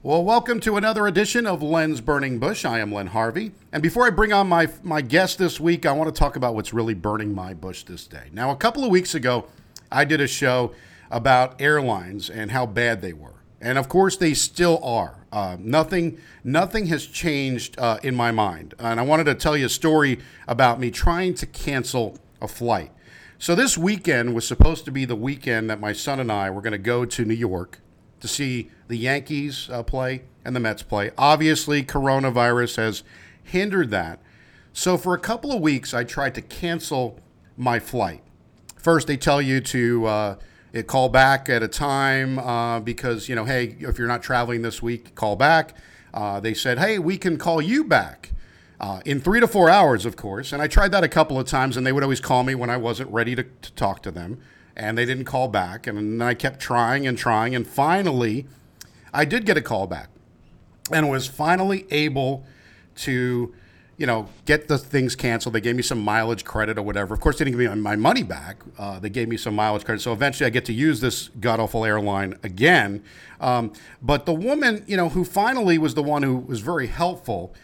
Well, welcome to another edition of Len's Burning Bush. I am Len Harvey. And before I bring on my, my guest this week, I want to talk about what's really burning my bush this day. Now, a couple of weeks ago, I did a show about airlines and how bad they were. And of course, they still are. Uh, nothing, nothing has changed uh, in my mind. And I wanted to tell you a story about me trying to cancel a flight. So this weekend was supposed to be the weekend that my son and I were going to go to New York to see the Yankees uh, play and the Mets play. Obviously, coronavirus has hindered that. So for a couple of weeks, I tried to cancel my flight. First, they tell you to uh, call back at a time uh, because, you know, hey, if you're not traveling this week, call back. Uh, they said, hey, we can call you back. Uh, in three to four hours, of course. And I tried that a couple of times, and they would always call me when I wasn't ready to, to talk to them and they didn't call back. And then I kept trying and trying. And finally, I did get a call back and was finally able to, you know, get the things canceled. They gave me some mileage credit or whatever. Of course, they didn't give me my money back. Uh, they gave me some mileage credit. So eventually I get to use this god awful airline again. Um, but the woman, you know, who finally was the one who was very helpful,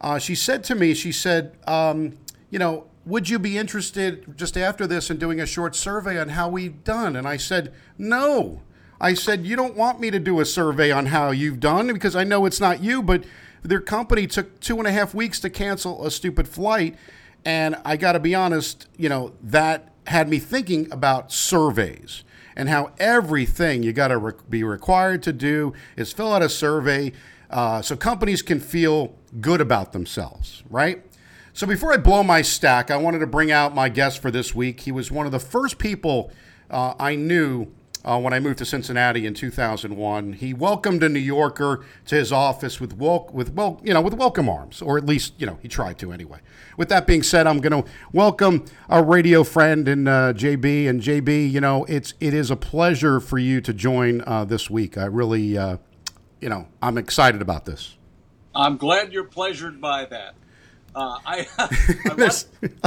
uh, she said to me, she said, um, you know, would you be interested just after this in doing a short survey on how we've done? And I said, no. I said, you don't want me to do a survey on how you've done because I know it's not you, but their company took two and a half weeks to cancel a stupid flight. And I got to be honest, you know, that had me thinking about surveys and how everything you got to re- be required to do is fill out a survey uh, so companies can feel good about themselves, right? So before I blow my stack, I wanted to bring out my guest for this week. He was one of the first people uh, I knew uh, when I moved to Cincinnati in 2001. He welcomed a New Yorker to his office with wel- with well, you know, with welcome arms, or at least you know he tried to anyway. With that being said, I'm going to welcome our radio friend and uh, JB. And JB, you know, it's it is a pleasure for you to join uh, this week. I really, uh, you know, I'm excited about this. I'm glad you're pleasured by that. Uh, I, I, want,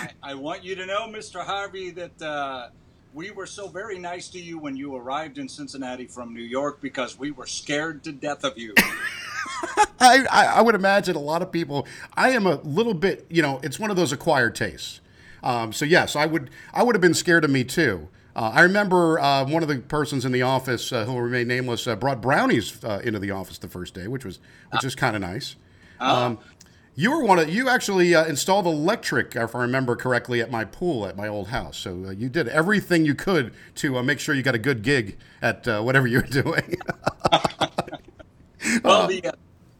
I, I, want, you to know, Mr. Harvey, that uh, we were so very nice to you when you arrived in Cincinnati from New York because we were scared to death of you. I, I, would imagine a lot of people. I am a little bit, you know, it's one of those acquired tastes. Um, so yes, I would I would have been scared of me too. Uh, I remember uh, one of the persons in the office uh, who will remain nameless uh, brought brownies uh, into the office the first day, which was which is kind of nice. Uh, um, you were one of you actually uh, installed electric, if I remember correctly, at my pool at my old house. So uh, you did everything you could to uh, make sure you got a good gig at uh, whatever you were doing. well, the uh,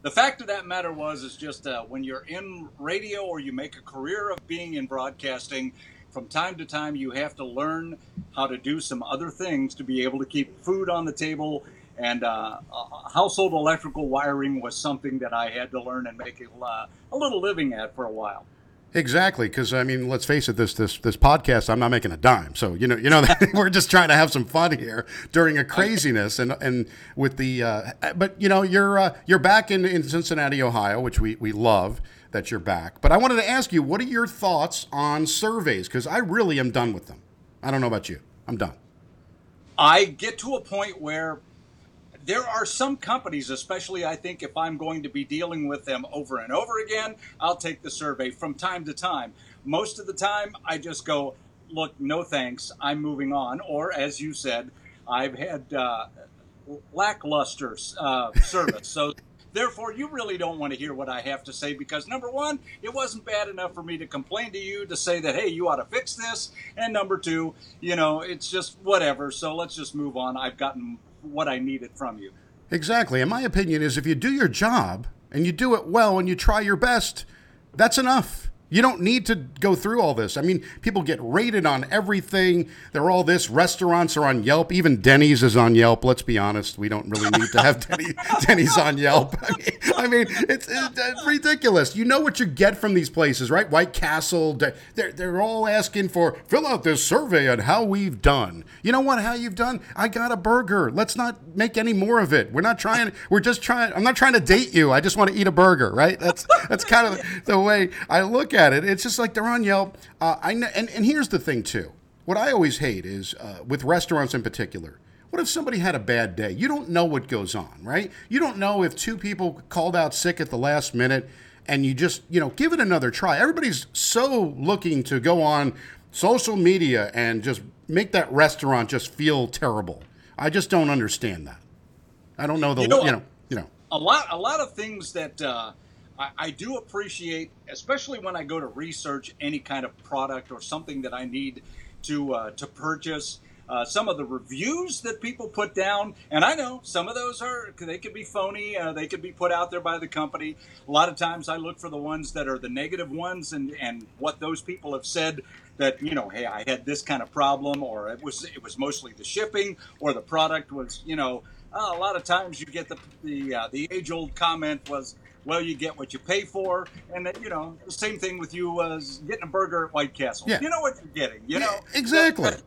the fact of that matter was is just uh, when you're in radio or you make a career of being in broadcasting. From time to time, you have to learn how to do some other things to be able to keep food on the table and uh, household electrical wiring was something that I had to learn and make a, uh, a little living at for a while. Exactly, because I mean, let's face it. This this this podcast, I'm not making a dime. So you know, you know, we're just trying to have some fun here during a craziness, and and with the. Uh, but you know, you're uh, you're back in, in Cincinnati, Ohio, which we we love that you're back. But I wanted to ask you, what are your thoughts on surveys? Because I really am done with them. I don't know about you. I'm done. I get to a point where there are some companies, especially I think if I'm going to be dealing with them over and over again, I'll take the survey from time to time. Most of the time, I just go, look, no thanks, I'm moving on. Or as you said, I've had uh, lackluster uh, service. so therefore, you really don't want to hear what I have to say because number one, it wasn't bad enough for me to complain to you to say that, hey, you ought to fix this. And number two, you know, it's just whatever. So let's just move on. I've gotten what I needed from you. Exactly. And my opinion is if you do your job and you do it well and you try your best, that's enough. You don't need to go through all this. I mean, people get rated on everything. They're all this. Restaurants are on Yelp. Even Denny's is on Yelp. Let's be honest. We don't really need to have Denny, Denny's on Yelp. I mean, I mean it's, it's, uh, ridiculous. You know what you get from these places, right? White Castle. They're, they're all asking for fill out this survey on how we've done. You know what? How you've done? I got a burger. Let's not make any more of it. We're not trying. We're just trying. I'm not trying to date you. I just want to eat a burger, right? That's that's kind of the way I look at it. It's just like they're on Yelp. Uh, I and and here's the thing too. What I always hate is uh, with restaurants in particular What if somebody had a bad day? You don't know what goes on, right? You don't know if two people called out sick at the last minute and you just, you know, give it another try. Everybody's so looking to go on social media and just make that restaurant just feel terrible. I just don't understand that. I don't know the, you know, you know, you know. a lot, a lot of things that uh, I, I do appreciate, especially when I go to research any kind of product or something that I need to uh, to purchase. Uh, some of the reviews that people put down, and I know some of those are they could be phony. Uh, they could be put out there by the company. A lot of times, I look for the ones that are the negative ones, and and what those people have said that you know, hey, I had this kind of problem, or it was it was mostly the shipping, or the product was you know. Uh, a lot of times you get the the uh, the age old comment was well, you get what you pay for, and that, you know the same thing with you as getting a burger at White Castle. Yeah. You know what you're getting. You know exactly. That,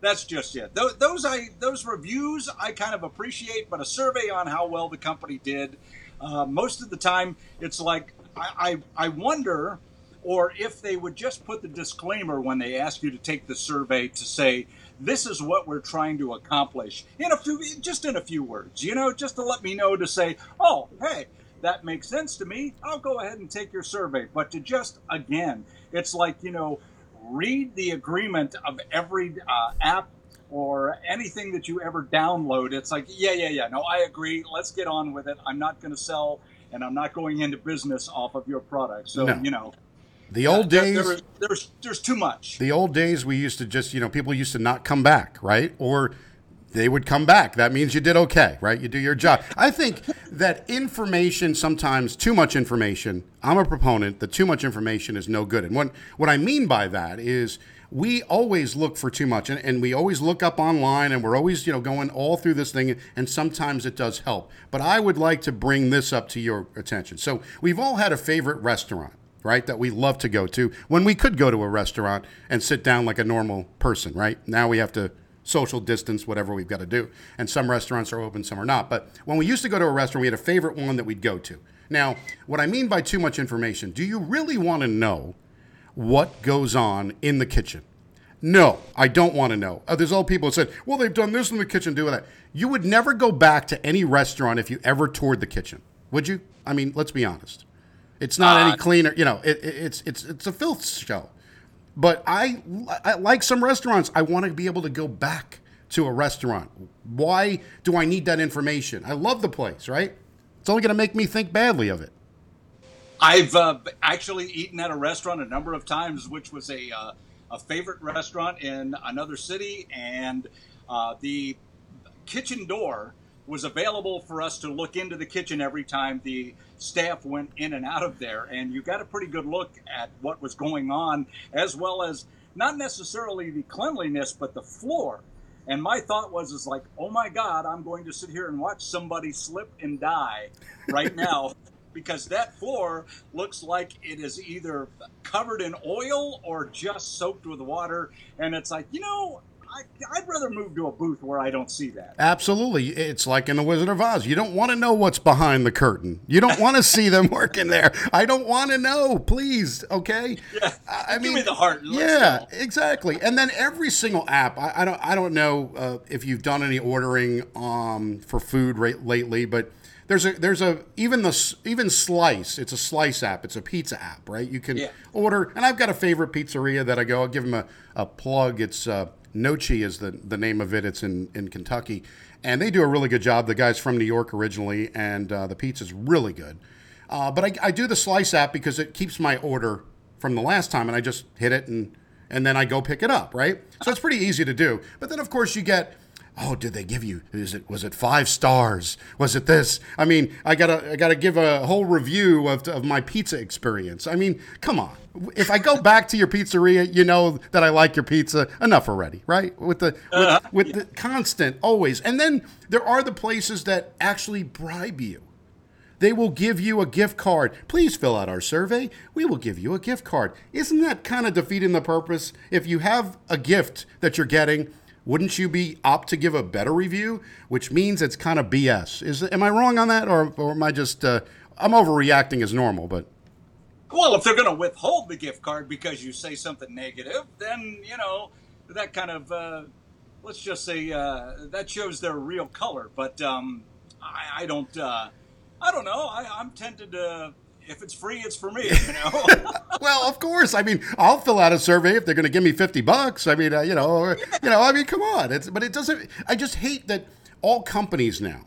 that's just it. Those, those I those reviews I kind of appreciate, but a survey on how well the company did, uh, most of the time it's like I, I I wonder, or if they would just put the disclaimer when they ask you to take the survey to say this is what we're trying to accomplish in a few just in a few words, you know, just to let me know to say, oh hey that makes sense to me. I'll go ahead and take your survey. But to just, again, it's like, you know, read the agreement of every uh, app or anything that you ever download. It's like, yeah, yeah, yeah. No, I agree. Let's get on with it. I'm not going to sell and I'm not going into business off of your product. So, no. you know, the old days, there, there, there's there's too much. The old days, we used to just, you know, people used to not come back, right? Or they would come back. That means you did okay, right? You do your job. I think that information, sometimes too much information, I'm a proponent that too much information is no good. And what, what I mean by that is we always look for too much and, and we always look up online and we're always, you know, going all through this thing and sometimes it does help. But I would like to bring this up to your attention. So we've all had a favorite restaurant right? That we love to go to when we could go to a restaurant and sit down like a normal person, right? Now we have to social distance, whatever we've got to do. And some restaurants are open, some are not. But when we used to go to a restaurant, we had a favorite one that we'd go to. Now, what I mean by too much information, do you really want to know what goes on in the kitchen? No, I don't want to know. Uh, there's all people that said, well, they've done this in the kitchen, do that. You would never go back to any restaurant if you ever toured the kitchen, would you? I mean, let's be honest. It's not uh, any cleaner. You know, it, it, it's it's it's a filth show. But I, I like some restaurants. I want to be able to go back to a restaurant. Why do I need that information? I love the place, right? It's only going to make me think badly of it. I've uh, actually eaten at a restaurant a number of times, which was a uh, a favorite restaurant in another city, and uh, the kitchen door was available for us to look into the kitchen every time the staff went in and out of there. And you got a pretty good look at what was going on, as well as not necessarily the cleanliness, but the floor. And my thought was, is like, oh my God, I'm going to sit here and watch somebody slip and die right now. because that floor looks like it is either covered in oil or just soaked with water. And it's like, you know, I, would rather move to a booth where I don't see that. Absolutely. It's like in The Wizard of Oz. You don't want to know what's behind the curtain. You don't want to see them working there. I don't want to know, please. Okay. Yeah. I Give mean, me the heart. yeah, exactly. And then every single app. I, I don't. I don't know uh, if you've done any ordering um, for food right, lately, but there's a there's a even the even slice it's a slice app it's a pizza app right you can yeah. order and i've got a favorite pizzeria that i go i'll give them a, a plug it's uh, Nochi is the, the name of it. It's in, in Kentucky. And they do a really good job. The guy's from New York originally, and uh, the pizza's really good. Uh, but I, I do the Slice app because it keeps my order from the last time, and I just hit it and and then I go pick it up, right? So it's pretty easy to do. But then, of course, you get oh, did they give you? Is it was it five stars? Was it this? I mean, I gotta I gotta give a whole review of, of my pizza experience. I mean, come on. If I go back to your pizzeria, you know that I like your pizza enough already, right? With the with, uh, with yeah. the constant always, and then there are the places that actually bribe you. They will give you a gift card. Please fill out our survey. We will give you a gift card. Isn't that kind of defeating the purpose? If you have a gift that you're getting wouldn't you be opt to give a better review? Which means it's kind of BS. Is am I wrong on that, or, or am I just uh, I'm overreacting as normal? But well, if they're going to withhold the gift card because you say something negative, then you know that kind of uh, let's just say uh, that shows their real color. But um, I, I, don't, uh, I don't know. I, I'm tempted to. If it's free, it's for me. You know. well, of course. I mean, I'll fill out a survey if they're going to give me fifty bucks. I mean, uh, you know, or, you know. I mean, come on. It's but it doesn't. I just hate that all companies now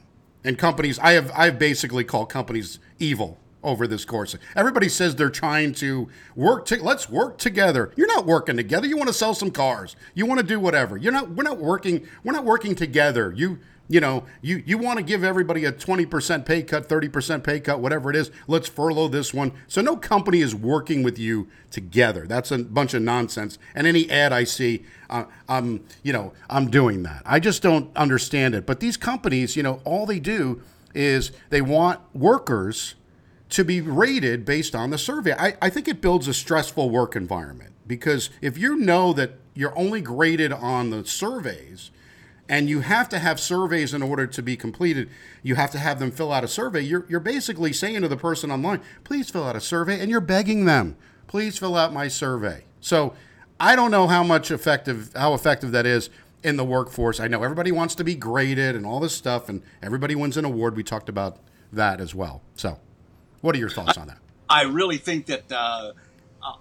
and companies. I have I've basically called companies evil over this course. Everybody says they're trying to work to let's work together. You're not working together. You want to sell some cars. You want to do whatever. You're not we're not working we're not working together. You you know, you, you want to give everybody a 20% pay cut, 30% pay cut, whatever it is. Let's furlough this one. So no company is working with you together. That's a bunch of nonsense. And any ad I see, uh, I'm, you know, I'm doing that. I just don't understand it. But these companies, you know, all they do is they want workers to be rated based on the survey. I, I think it builds a stressful work environment because if you know that you're only graded on the surveys and you have to have surveys in order to be completed, you have to have them fill out a survey. You're, you're basically saying to the person online, please fill out a survey, and you're begging them, please fill out my survey. So I don't know how much effective how effective that is in the workforce. I know everybody wants to be graded and all this stuff, and everybody wins an award. We talked about that as well. So what are your thoughts on that? I really think that uh,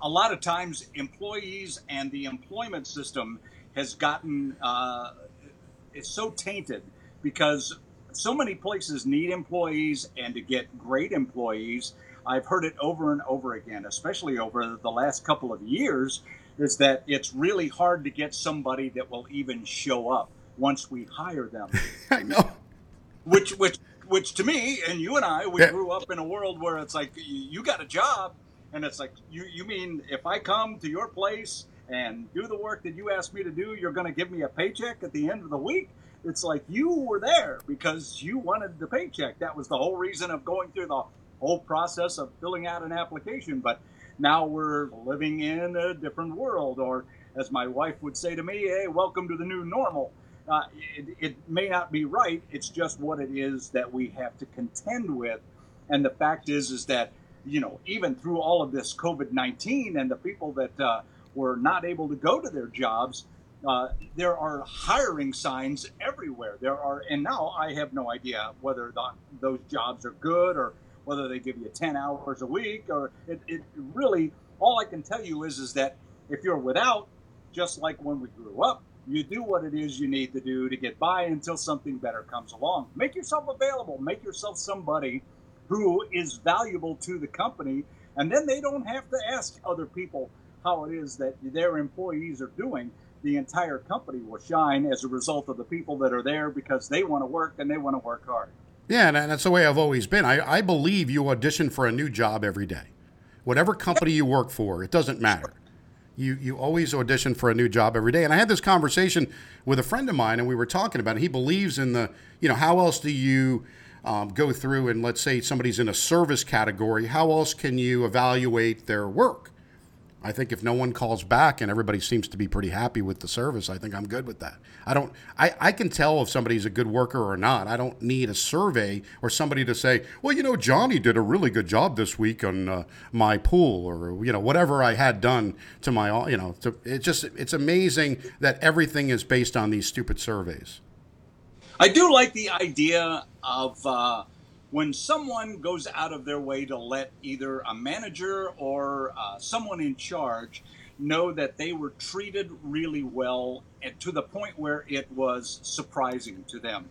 a lot of times employees and the employment system has gotten uh, it's so tainted because so many places need employees and to get great employees. I've heard it over and over again, especially over the last couple of years, is that it's really hard to get somebody that will even show up once we hire them. I know. Which which which to me and you and I, we yeah. grew up in a world where it's like you got a job, and it's like you you mean if I come to your place and do the work that you asked me to do, you're going to give me a paycheck at the end of the week. It's like you were there because you wanted the paycheck. That was the whole reason of going through the whole process of filling out an application. But now we're living in a different world, or as my wife would say to me, hey, welcome to the new normal uh, it, it may not be right. It's just what it is that we have to contend with. And the fact is, is that you know, even through all of this COVID nineteen and the people that uh, were not able to go to their jobs, uh, there are hiring signs everywhere. There are, and now I have no idea whether the, those jobs are good or whether they give you 10 hours a week or it, it really, all I can tell you is, is that if you're without, just like when we grew up, you do what it is you need to do to get by until something better comes along. Make yourself available. Make yourself somebody who is valuable to the company. And then they don't have to ask other people how it is that their employees are doing. The entire company will shine as a result of the people that are there because they want to work and they want to work hard. Yeah, and that's the way I've always been. I, I believe you audition for a new job every day. Whatever company you work for, it doesn't matter you you always audition for a new job every day. And I had this conversation with a friend of mine, and we were talking about it. He believes in the you know how else do you um, go through and let's say somebody's in a service category, how else can you evaluate their work? I think if no one calls back and everybody seems to be pretty happy with the service, I think I'm good with that. I don't I, I can tell if somebody's a good worker or not. I don't need a survey or somebody to say, well, you know, Johnny did a really good job this week on uh, my pool or you know whatever I had done to my you know. To, it's just it's amazing that everything is based on these stupid surveys. I do like the idea of. Uh when someone goes out of their way to let either a manager or uh, someone in charge know that they were treated really well and to the point where it was surprising to them.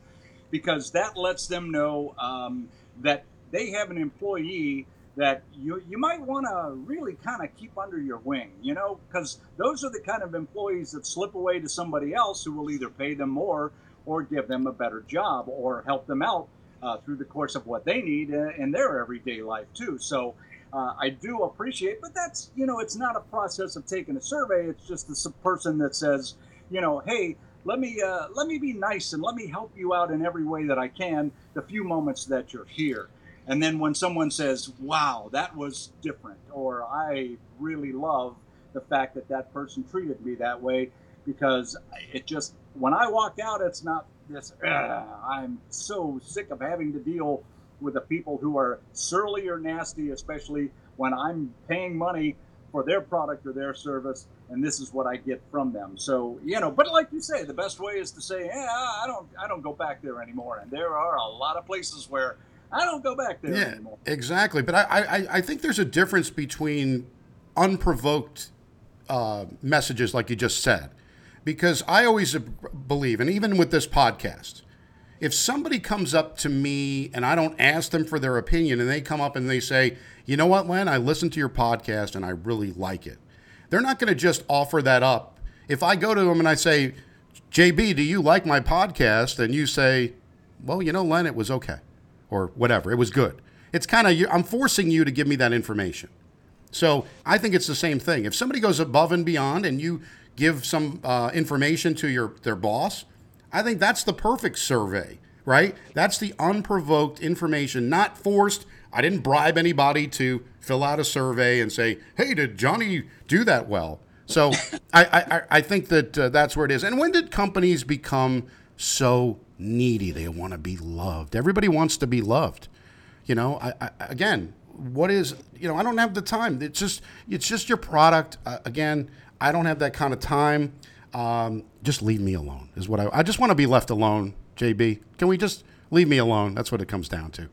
Because that lets them know um, that they have an employee that you, you might want to really kind of keep under your wing, you know, because those are the kind of employees that slip away to somebody else who will either pay them more or give them a better job or help them out uh, through the course of what they need in their everyday life too. So uh, I do appreciate, but that's you know it's not a process of taking a survey. It's just the person that says, you know, hey, let me uh, let me be nice and let me help you out in every way that I can. The few moments that you're here. And then when someone says, "Wow, that was different," or "I really love the fact that that person treated me that way," because it just when I walk out, it's not this. Uh, I'm so sick of having to deal with the people who are surly or nasty, especially when I'm paying money for their product or their service, and this is what I get from them. So you know, but like you say, the best way is to say, yeah, I don't, I don't go back there anymore. And there are a lot of places where I don't go back there yeah, anymore. Exactly, but I, I, I think there's a difference between unprovoked uh, messages, like you just said, because I always believe, and even with this podcast, if somebody comes up to me and I don't ask them for their opinion, and they come up and they say, you know what, Len, I listened to your podcast and I really like it. They're not going to just offer that up. If I go to them and I say, JB, do you like my podcast? And you say, well, you know, Len, it was okay, or whatever, it was good. It's kind of, I'm forcing you to give me that information. So I think it's the same thing. If somebody goes above and beyond and you give some uh, information to your their boss, I think that's the perfect survey, right? That's the unprovoked information, not forced, I didn't bribe anybody to fill out a survey and say, "Hey, did Johnny do that well?" So I, I, I think that uh, that's where it is. And when did companies become so needy? They want to be loved. Everybody wants to be loved. You know, I, I, again, what is you know? I don't have the time. It's just it's just your product. Uh, again, I don't have that kind of time. Um, just leave me alone is what I. I just want to be left alone. JB, can we just leave me alone? That's what it comes down to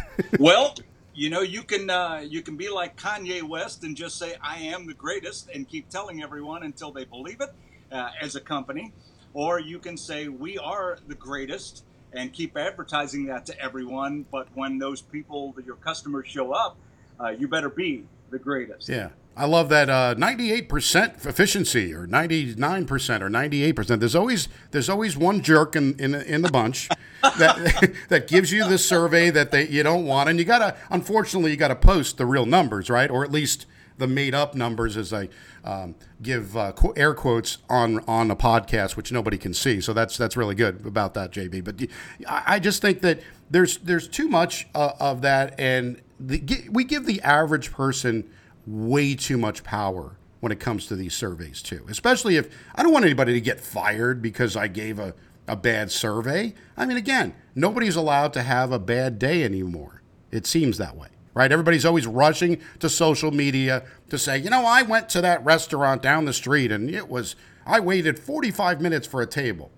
well, you know, you can uh, you can be like Kanye West and just say I am the greatest and keep telling everyone until they believe it uh, as a company, or you can say we are the greatest and keep advertising that to everyone. But when those people, your customers, show up, uh, you better be the greatest. Yeah. I love that uh, 98% efficiency or 99% or 98%. There's always there's always one jerk in in, in the bunch that that gives you the survey that they you don't want and you got to unfortunately you got to post the real numbers, right? Or at least the made up numbers as I um, give uh, air quotes on on a podcast, which nobody can see. So that's that's really good about that, JB. But I just think that there's there's too much uh, of that, and the, we give the average person way too much power when it comes to these surveys too. Especially if I don't want anybody to get fired because I gave a, a bad survey. I mean, again, nobody's allowed to have a bad day anymore. It seems that way, right? Everybody's always rushing to social media to say, you know, I went to that restaurant down the street and it was, I waited 45 minutes for a table.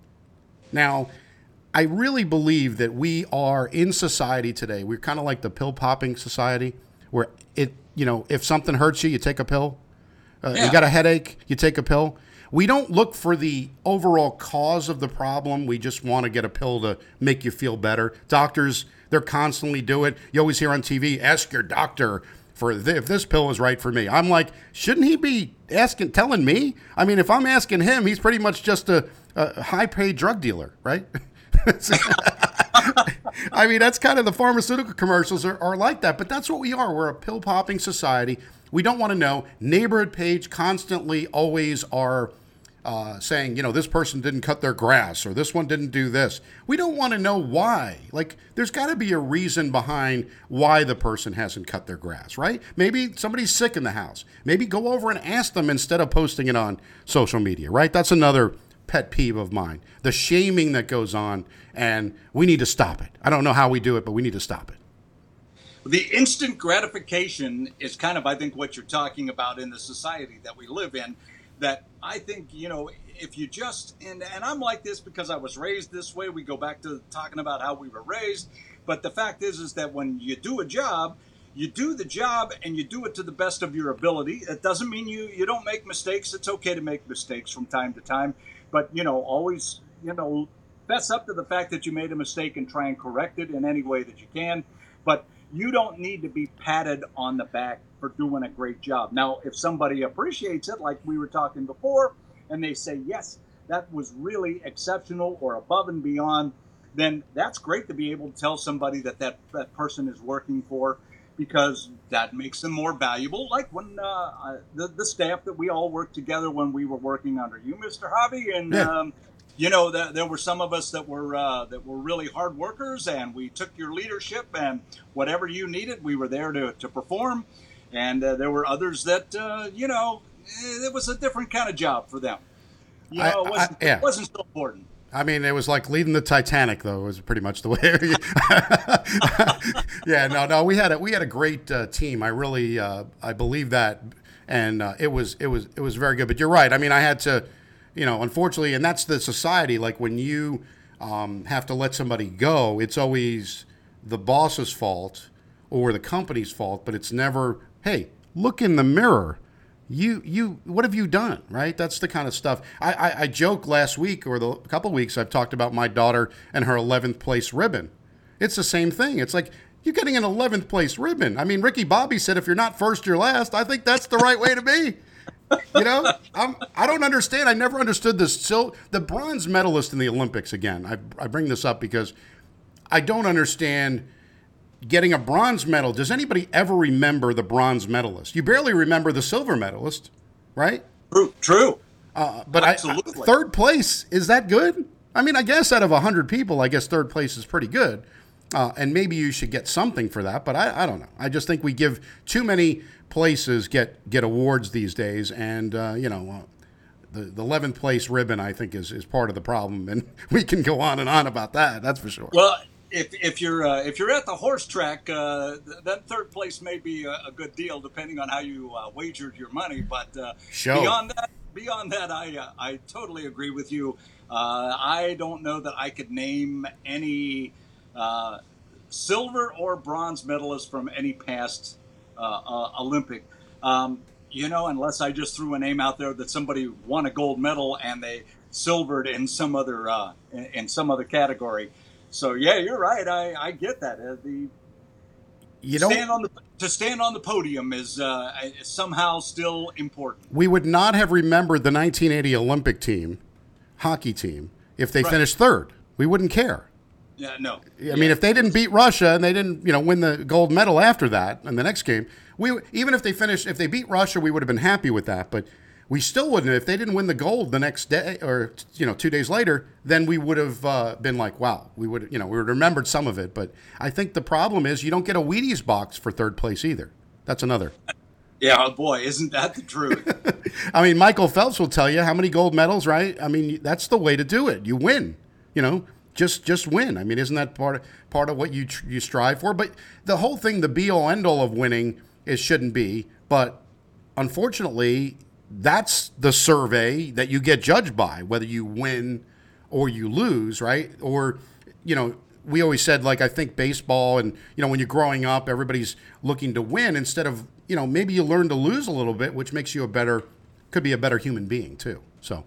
Now, I really believe that we are in society today. We're kind of like the pill popping society where it you know, if something hurts you, you take a pill. Uh, yeah. You got a headache, you take a pill. We don't look for the overall cause of the problem. We just want to get a pill to make you feel better. Doctors, they're constantly do it. You always hear on TV, ask your doctor for th- if this pill is right for me. I'm like, shouldn't he be asking, telling me? I mean, if I'm asking him, he's pretty much just a, a high-paid drug dealer, right? I mean, that's kind of the pharmaceutical commercials are, are like that, but that's what we are. We're a pill popping society. We don't want to know. Neighborhood page constantly always are uh, saying, you know, this person didn't cut their grass or this one didn't do this. We don't want to know why. Like, there's got to be a reason behind why the person hasn't cut their grass, right? Maybe somebody's sick in the house. Maybe go over and ask them instead of posting it on social media, right? That's another pet peeve of mine. The shaming that goes on, and we need to stop it. I don't know how we do it, but we need to stop it. The instant gratification is kind of, I think, what you're talking about in the society that we live in. That I think, you know, if you just, and, and I'm like this because I was raised this way. We go back to talking about how we were raised. But the fact is, is that when you do a job, you do the job and you do it to the best of your ability. It doesn't mean you, you don't make mistakes. It's okay to make mistakes from time to time but you know, always you know, fess up to the fact that you made a mistake and try and correct it in any way that you can. But you don't need to be patted on the back for doing a great job. Now, if somebody appreciates it, like we were talking before, and they say, yes, that was really exceptional or above and beyond, then that's great to be able to tell somebody that that, that person is working for because that makes them more valuable. Like when uh, the, the staff that we all worked together when we were working under you, Mr. Harvey, and yeah. um, you know the, there were some of us that were uh, that were really hard workers, and we took your leadership and whatever you needed, we were there to, to perform. And uh, there were others that uh, you know it was a different kind of job for them. You know, I, it wasn't, I, yeah. it wasn't so important. I mean, it was like leading the Titanic, though. It was pretty much the way. yeah, no, no, we had a we had a great uh, team. I really, uh, I believe that, and uh, it was it was it was very good. But you're right. I mean, I had to, you know, unfortunately, and that's the society. Like when you um, have to let somebody go, it's always the boss's fault or the company's fault, but it's never, hey, look in the mirror. You, you, what have you done? Right? That's the kind of stuff. I, I, I joke last week or the couple weeks I've talked about my daughter and her 11th place ribbon. It's the same thing. It's like you're getting an 11th place ribbon. I mean, Ricky Bobby said if you're not first, you're last. I think that's the right way to be. You know, I'm, I don't understand. I never understood this. So the bronze medalist in the Olympics again. I, I bring this up because I don't understand getting a bronze medal. Does anybody ever remember the bronze medalist? You barely remember the silver medalist, right? True. True. Uh, but I, I, third place is that good? I mean, I guess out of hundred people, I guess third place is pretty good, uh, and maybe you should get something for that. But I, I don't know. I just think we give too many places get get awards these days, and uh, you know. Uh, the, the 11th place ribbon, I think, is, is part of the problem, and we can go on and on about that. That's for sure. Well, if, if you're uh, if you're at the horse track, uh, that third place may be a, a, good deal, depending on how you uh, wagered your money. But uh, beyond that, beyond that, I uh, I totally agree with you. Uh, I don't know that I could name any silver or bronze medalists from any past Olympic. Um, you know, unless I just threw a name out there that somebody won a gold medal and they silvered in some other in some other category. So yeah, you're right. I, I get that. Uh, the you don't stand on the to stand on the podium is uh, somehow still important. We would not have remembered the 1980 Olympic team, hockey team, if they right. finished third. We wouldn't care. Yeah, no. I yeah. mean, if they didn't beat Russia and they didn't, you know, win the gold medal after that in the next game, we even if they finished, if they beat Russia, we would have been happy with that. But we still wouldn't. If they didn't win the gold the next day or you know two days later then we would have uh, been like wow we would you know we would have remembered some of it. But i think the problem is you don't get a wheaties box for third place either. That's another. Yeah oh boy isn't that the truth? I mean michael phelps will tell you how many gold medals right? I mean that's the way to do it. You win you know? Just just win. I mean isn't that part of part of what you you strive for? But the whole thing the be all end all of winning is shouldn't be. But unfortunately that's the survey that you get judged by, whether you win or you lose, right? Or, you know, we always said, like, I think baseball and, you know, when you're growing up, everybody's looking to win instead of, you know, maybe you learn to lose a little bit, which makes you a better, could be a better human being, too. So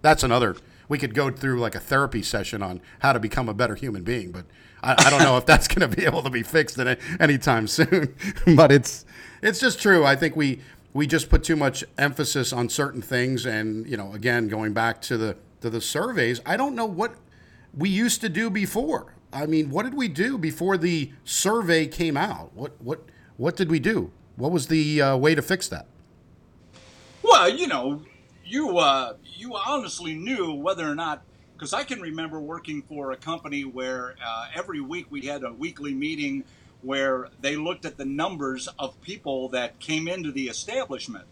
that's another, we could go through like a therapy session on how to become a better human being, but I, I don't know if that's going to be able to be fixed in any, anytime soon. but it's, it's just true. I think we, we just put too much emphasis on certain things. And you know again going back to the to the surveys i don't know what we used to do before. I mean what did we do before the survey came out? What what what did we do? What was the uh, way to fix that? Well you know you uh, you honestly knew whether or not because i can remember working for a company where uh, every week we had a weekly meeting where they looked at the numbers of people that came into the establishment.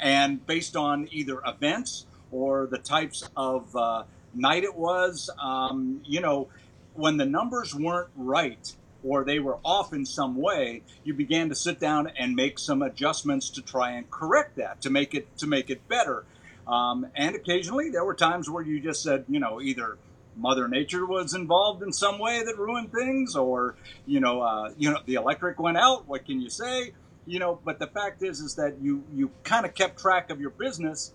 And based on either events or the types of uh, night it was, um, you know, when the numbers weren't right or they were off in some way, you began to sit down and make some adjustments to try and correct that, to make it to make it better. Um, and occasionally there were times where you just said, you know, either Mother Nature was involved in some way that ruined things, or you know, uh, you know, the electric went out. What can you say? You know, but the fact is, is that you you kind of kept track of your business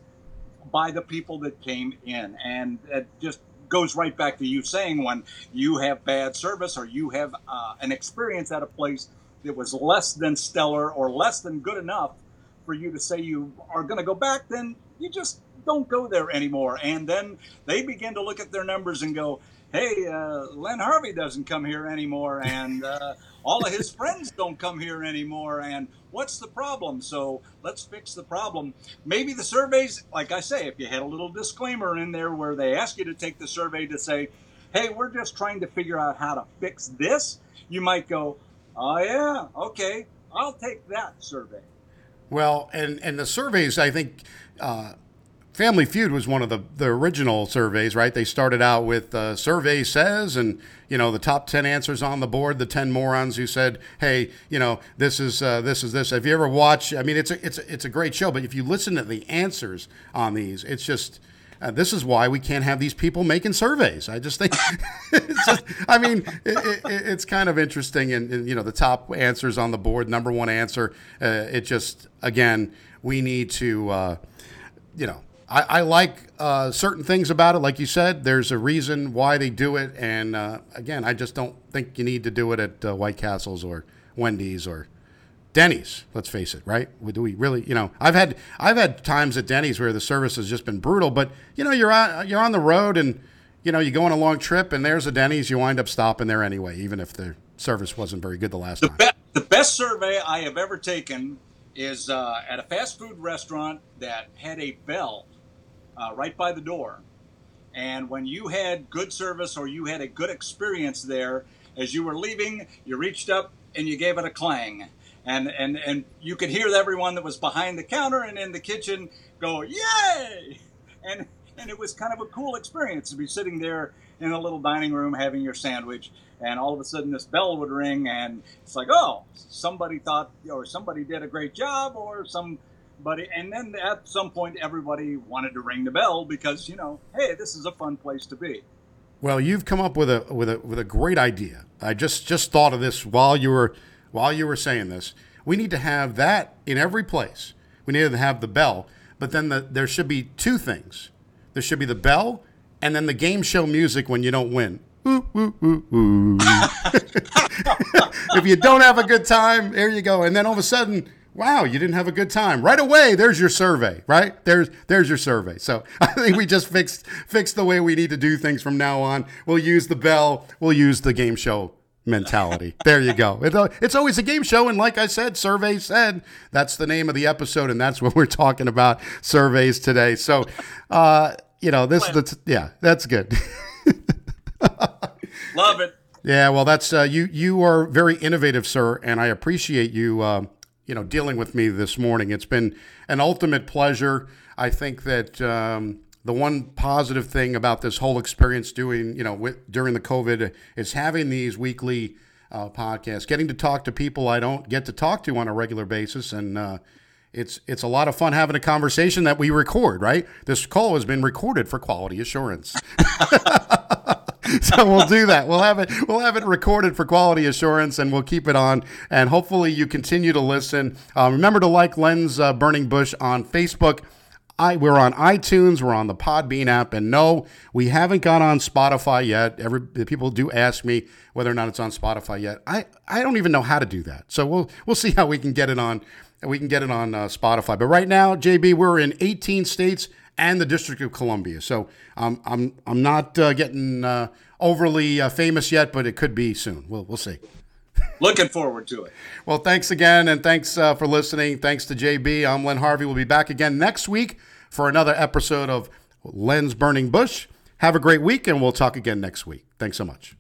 by the people that came in, and it just goes right back to you saying when you have bad service or you have uh, an experience at a place that was less than stellar or less than good enough for you to say you are going to go back, then you just don't go there anymore. And then they begin to look at their numbers and go, hey, uh, Len Harvey doesn't come here anymore, and uh, all of his friends don't come here anymore, and what's the problem? So let's fix the problem. Maybe the surveys, like I say, if you had a little disclaimer in there where they ask you to take the survey to say, hey, we're just trying to figure out how to fix this, you might go, oh, yeah, okay, I'll take that survey. Well, and, and the surveys, I think, uh, Family Feud was one of the, the original surveys, right? They started out with uh, survey says, and you know the top ten answers on the board, the ten morons who said, "Hey, you know this is uh, this is this." Have you ever watched? I mean, it's a it's a, it's a great show, but if you listen to the answers on these, it's just. Uh, this is why we can't have these people making surveys. I just think, just, I mean, it, it, it's kind of interesting, and, and, you know, the top answers on the board, number one answer. Uh, it just, again, we need to, uh, you know, I, I like uh, certain things about it. Like you said, there's a reason why they do it, and uh, again, I just don't think you need to do it at uh, White Castles or Wendy's or Denny's. Let's face it, right? Do we really? You know, I've had I've had times at Denny's where the service has just been brutal, but you know, you're on you're on the road and you know you go on a long trip and there's a Denny's, you wind up stopping there anyway, even if the service wasn't very good the last the time. Be- the best survey I have ever taken is uh, at a fast food restaurant that had a bell uh, right by the door. And when you had good service or you had a good experience there, as you were leaving, you reached up and you gave it a clang. And, and, and you could hear everyone that was behind the counter and in the kitchen go, Yay! And, and it was kind of a cool experience to be sitting there in a little dining room having your sandwich. And all of a sudden, this bell would ring, and it's like, oh, somebody thought, or somebody did a great job, or somebody and then at some point everybody wanted to ring the bell because you know hey this is a fun place to be Well, you've come up with a with a with a great idea. I just just thought of this while you were while you were saying this. We need to have that in every place. We need to have the bell, but then the, there should be two things. There should be the bell, and then the game show music when you don't win. Ooh, ooh, ooh, if you don't have a good time, there you go. And then all of a sudden, wow, you didn't have a good time. Right away, there's your survey, right? There's there's your survey. So I think we just fixed fixed the way we need to do things from now on. We'll use the bell. We'll use the game show mentality. There you go. It's always a game show, and like I said, survey said that's the name of the episode, and that's what we're talking about surveys today. So, uh, you know, this that's yeah, that's good. love it Yeah, well, that's uh, you. You are very innovative, sir, and I appreciate you. Uh, you know, dealing with me this morning. It's been an ultimate pleasure. I think that um, the one positive thing about this whole experience, doing you know, with, during the COVID, is having these weekly uh, podcasts, getting to talk to people I don't get to talk to on a regular basis, and uh, it's it's a lot of fun having a conversation that we record. Right, this call has been recorded for quality assurance. so we'll do that. We'll have it. We'll have it recorded for quality assurance, and we'll keep it on. And hopefully, you continue to listen. Uh, remember to like Len's uh, Burning Bush on Facebook. I, we're on iTunes. We're on the Podbean app, and no, we haven't got on Spotify yet. Every people do ask me whether or not it's on Spotify yet. I, I don't even know how to do that. So we'll we'll see how we can get it on. We can get it on uh, Spotify. But right now, JB, we're in 18 states and the District of Columbia. So um, I'm I'm not uh, getting uh, overly uh, famous yet, but it could be soon. We'll we'll see. Looking forward to it Well, thanks again, and thanks uh, for listening. Thanks to JB. I'm Len Harvey. We'll be back again next week for another episode of Len's Burning Bush. Have a great week, and we'll talk again next week. Thanks so much.